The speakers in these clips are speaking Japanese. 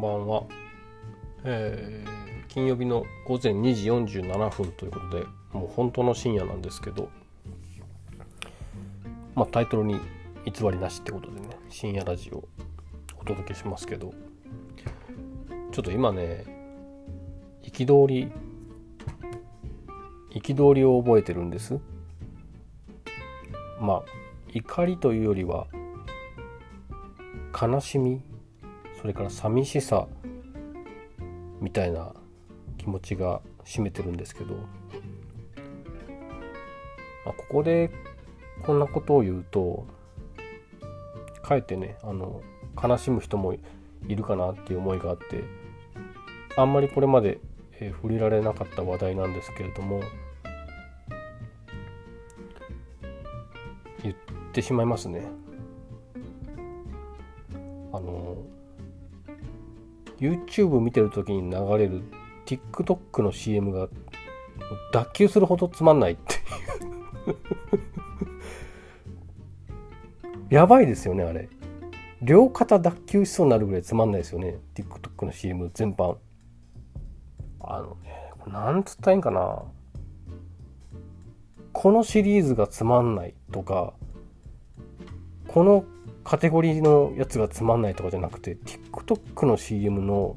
んばんは、えー、金曜日の午前2時47分ということでもう本当の深夜なんですけどまあタイトルに偽りなしってことでね深夜ラジオお届けしますけどちょっと今ね憤り憤りを覚えてるんです。まあ怒りというよりは悲しみそれから寂しさみたいな気持ちが占めてるんですけど、まあ、ここでこんなことを言うとかえってねあの悲しむ人もいるかなっていう思いがあってあんまりこれまで、えー、触れられなかった話題なんですけれども言ってしまいますね。あの YouTube 見てる時に流れる TikTok の CM が脱臼するほどつまんないっていう。やばいですよねあれ。両肩脱臼しそうになるぐらいつまんないですよね TikTok の CM 全般。あのねなんつったらいいんかな。このシリーズがつまんないとかこのカテゴリーのやつがつまんないとかじゃなくて TikTok の CM の、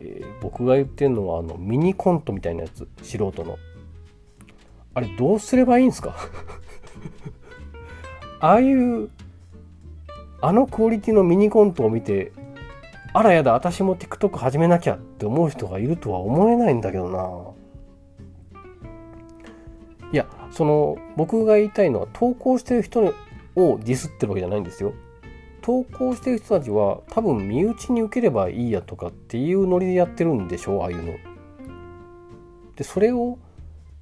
えー、僕が言ってるのはあのミニコントみたいなやつ素人の。あれどうすればいいんですか？ああいうあのクオリティのミニコントを見てあらやだ私も TikTok 始めなきゃって思う人がいるとは思えないんだけどな。いやその僕が言いたいのは投稿してる人にをディスってるわけじゃないんですよ。投稿してる人たちは多分身内に受ければいいやとかっていうノリでやってるんでしょああいうの。でそれを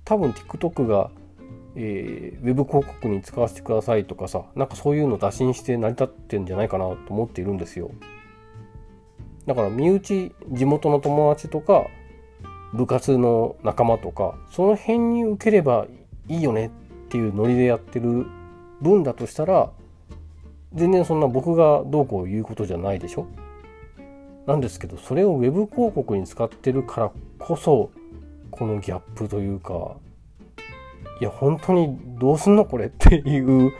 多分 TikTok が、えー、ウェブ広告に使わせてくださいとかさなんかそういうの打診して成り立ってんじゃないかなと思っているんですよ。だから身内地元の友達とか部活の仲間とかその辺に受ければいいよねっていうノリでやってる分だとしたら全然そんな僕がどうこう言うことじゃないでしょ？なんですけどそれを web 広告に使ってるからこそこのギャップというかいや本当にどうすんのこれっていう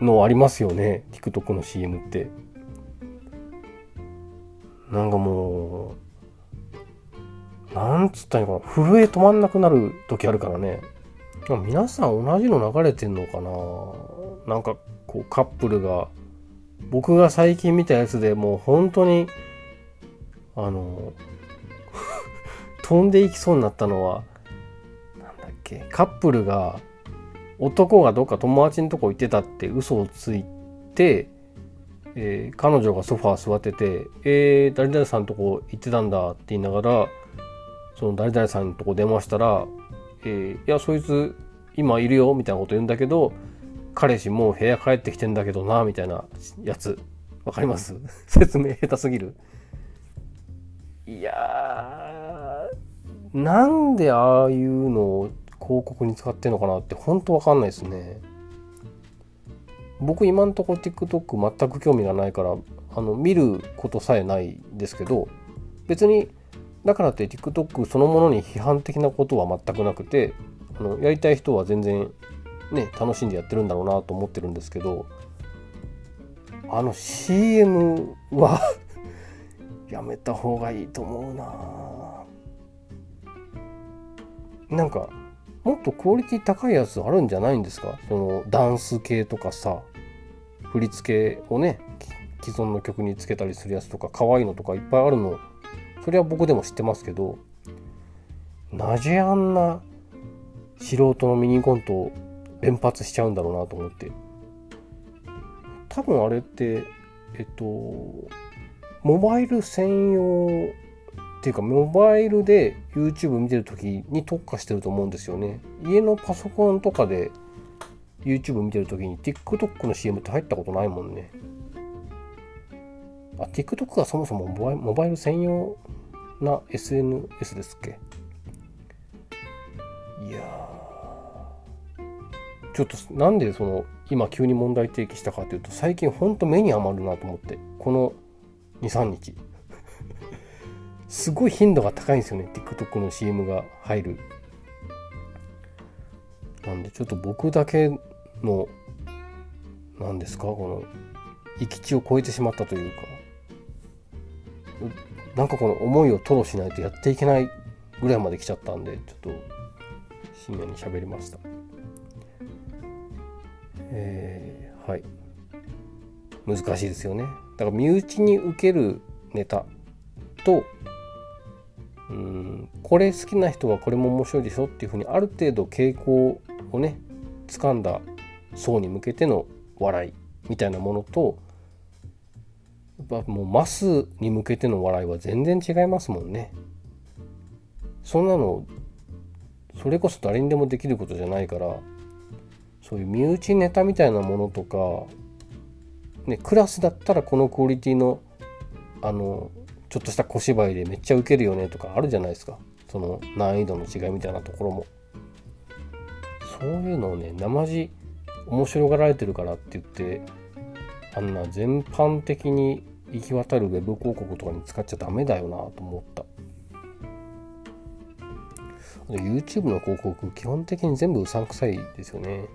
のありますよね。TikTok の CM って。なんかもうなんつったらいいかな。震え止まんなくなる時あるからね。でも皆さん同じの流れてんのかな？なんかこうカップルが僕が最近見たやつでもう本当にあの飛んでいきそうになったのはなんだっけカップルが男がどっか友達のとこ行ってたって嘘をついて、えー、彼女がソファー座ってて「えー、誰々さんとこ行ってたんだ」って言いながらその誰々さんのとこ電話したらえー、いやそいつ今いるよみたいなこと言うんだけど彼氏もう部屋帰ってきてんだけどなみたいなやつ。わかります？説明下手すぎる。いやーなんでああいうのを広告に使ってんのかなって本当わかんないですね。僕今んとこ TikTok 全く興味がないからあの見ることさえないですけど別にだからって TikTok そのものに批判的なことは全くなくてあのやりたい人は全然ね楽しんでやってるんだろうなと思ってるんですけどあの CM は やめた方がいいと思うな。なんかもっとクオリティ高いやつあるんじゃないんですか？そのダンス系とかさ振り付けをね既存の曲につけたりするやつとか可愛いのとかいっぱいあるの。それは僕でも知ってますけどなぜあんな素人のミニコントを連発しちゃうんだろうなと思って。多分あれってえっとモバイル専用っていうかモバイルで YouTube 見てる時に特化してると思うんですよね。家のパソコンとかで YouTube 見てる時に TikTok の CM って入ったことないもんね。あ、TikTok がそもそもモバイル専用な SNS ですっけ？いやちょっとなんでその今急に問題提起したかというと最近ほんと目に余るなと思って。この23日。すごい頻度が高いんですよね TikTok の CM が入る。なんでちょっと僕だけの何ですか？この行き地を超えてしまったというか。なんかこの思いを吐露しないとやっていけないぐらいまで来ちゃったんでちょっと深夜に喋りました。えー、はい。難しいですよね。だから身内に受けるネタとうんこれ好きな人はこれも面白いでしょっていうふうにある程度傾向をね掴んだ層に向けての笑いみたいなものともうマスに向けての笑いは全然違いますもんね。そんなのそれこそ誰にでもできることじゃないからそういう身内ネタみたいなものとか、ね、クラスだったらこのクオリティのあのちょっとした小芝居でめっちゃウケるよねとかあるじゃないですかその難易度の違いみたいなところもそういうのをね生地面白がられてるからって言ってあんな全般的に行き渡るウェブ広告とかに使っちゃダメだよなと思った。YouTube の広告基本的に全部うさんくさいですよね。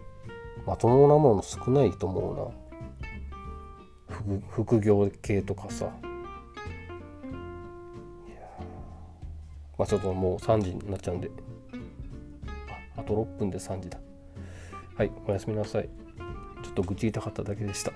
まともなもの少ないと思うな。副業系とかさ。まあちょっともう3時になっちゃうんで。ああと6分で3時だ。はいおやすみなさい。ちょっと愚痴言いたかっただけでした。